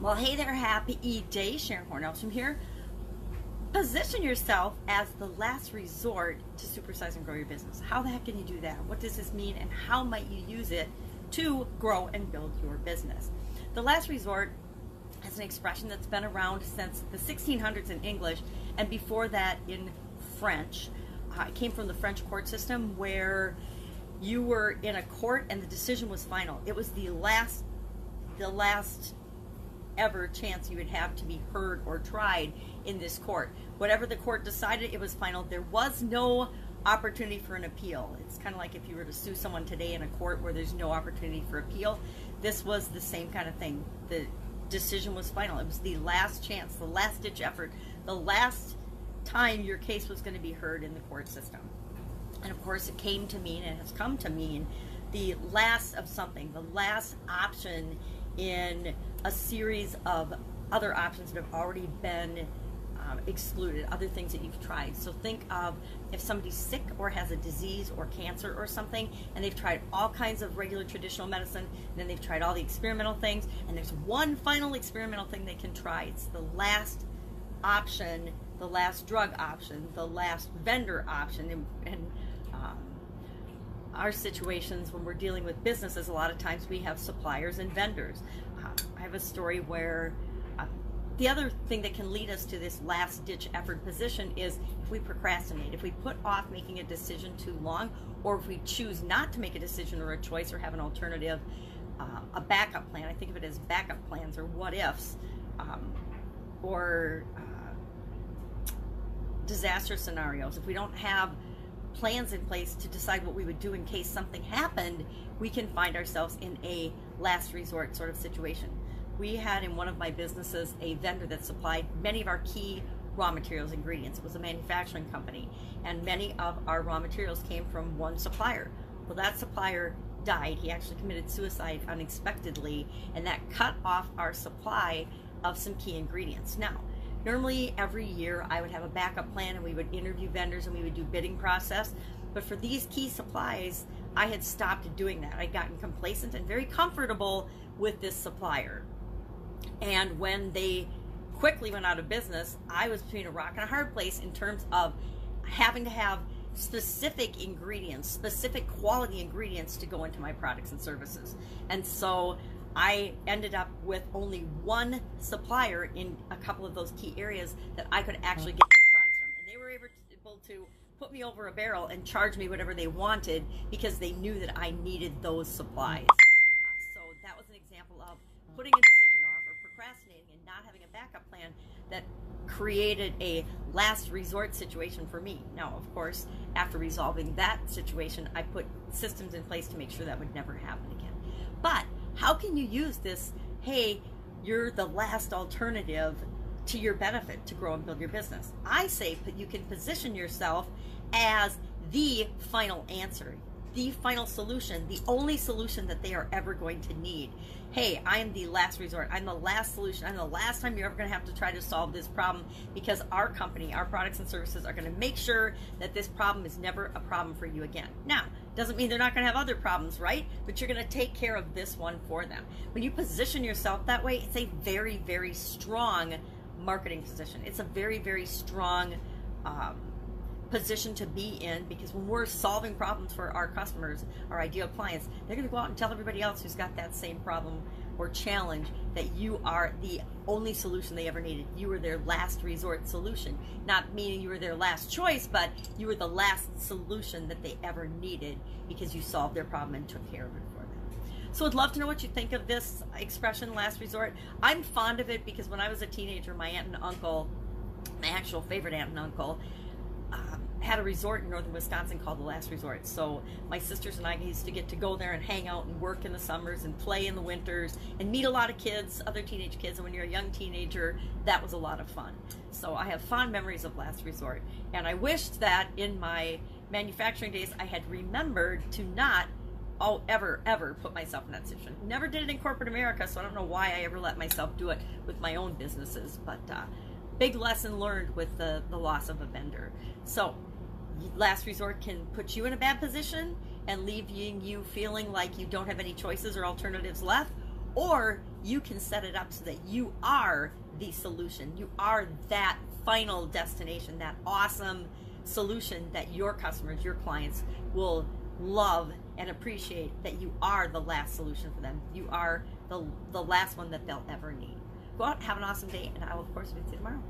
Well, hey there, happy E day. Sharon Hornells here. Position yourself as the last resort to supersize and grow your business. How the heck can you do that? What does this mean, and how might you use it to grow and build your business? The last resort is an expression that's been around since the 1600s in English, and before that in French. Uh, it came from the French court system where you were in a court and the decision was final. It was the last, the last ever chance you would have to be heard or tried in this court. Whatever the court decided, it was final. There was no opportunity for an appeal. It's kind of like if you were to sue someone today in a court where there's no opportunity for appeal. This was the same kind of thing. The decision was final. It was the last chance, the last ditch effort, the last time your case was going to be heard in the court system. And of course, it came to mean and has come to mean the last of something, the last option in a series of other options that have already been um, excluded, other things that you've tried. So think of if somebody's sick or has a disease or cancer or something, and they've tried all kinds of regular traditional medicine, and then they've tried all the experimental things, and there's one final experimental thing they can try. It's the last option, the last drug option, the last vendor option, and, and our situations when we're dealing with businesses, a lot of times we have suppliers and vendors. Uh, I have a story where uh, the other thing that can lead us to this last ditch effort position is if we procrastinate, if we put off making a decision too long, or if we choose not to make a decision or a choice or have an alternative, uh, a backup plan. I think of it as backup plans or what ifs, um, or uh, disaster scenarios. If we don't have plans in place to decide what we would do in case something happened, we can find ourselves in a last resort sort of situation. We had in one of my businesses a vendor that supplied many of our key raw materials ingredients. It was a manufacturing company, and many of our raw materials came from one supplier. Well, that supplier died. He actually committed suicide unexpectedly, and that cut off our supply of some key ingredients. Now, Normally, every year, I would have a backup plan and we would interview vendors and we would do bidding process. But for these key supplies, I had stopped doing that. I'd gotten complacent and very comfortable with this supplier. And when they quickly went out of business, I was between a rock and a hard place in terms of having to have specific ingredients, specific quality ingredients to go into my products and services. And so I ended up with only one supplier in a couple of those key areas that I could actually get those products from. And they were able to put me over a barrel and charge me whatever they wanted because they knew that I needed those supplies. So that was an example of putting a decision off or procrastinating and not having a backup plan that created a last resort situation for me. Now, of course, after resolving that situation, I put systems in place to make sure that would never happen again. But how can you use this, hey, you're the last alternative to your benefit to grow and build your business? I say you can position yourself as the final answer, the final solution, the only solution that they are ever going to need. Hey, I am the last resort. I'm the last solution. I'm the last time you're ever going to have to try to solve this problem because our company, our products and services are going to make sure that this problem is never a problem for you again. Now, doesn't mean they're not going to have other problems, right? But you're going to take care of this one for them. When you position yourself that way, it's a very, very strong marketing position. It's a very, very strong um, position to be in because when we're solving problems for our customers, our ideal clients, they're going to go out and tell everybody else who's got that same problem or challenge that you are the only solution they ever needed. You were their last resort solution. Not meaning you were their last choice, but you were the last solution that they ever needed because you solved their problem and took care of it for them. So I'd love to know what you think of this expression, last resort. I'm fond of it because when I was a teenager, my aunt and uncle, my actual favorite aunt and uncle, had a resort in northern Wisconsin called the Last Resort. So my sisters and I used to get to go there and hang out and work in the summers and play in the winters and meet a lot of kids, other teenage kids. And when you're a young teenager, that was a lot of fun. So I have fond memories of Last Resort. And I wished that in my manufacturing days I had remembered to not oh, ever, ever put myself in that situation. Never did it in corporate America, so I don't know why I ever let myself do it with my own businesses. But uh, big lesson learned with the, the loss of a vendor. So last resort can put you in a bad position and leaving you feeling like you don't have any choices or alternatives left or you can set it up so that you are the solution. You are that final destination, that awesome solution that your customers, your clients will love and appreciate that you are the last solution for them. You are the, the last one that they'll ever need. Go out, have an awesome day, and I will, of course, meet you tomorrow.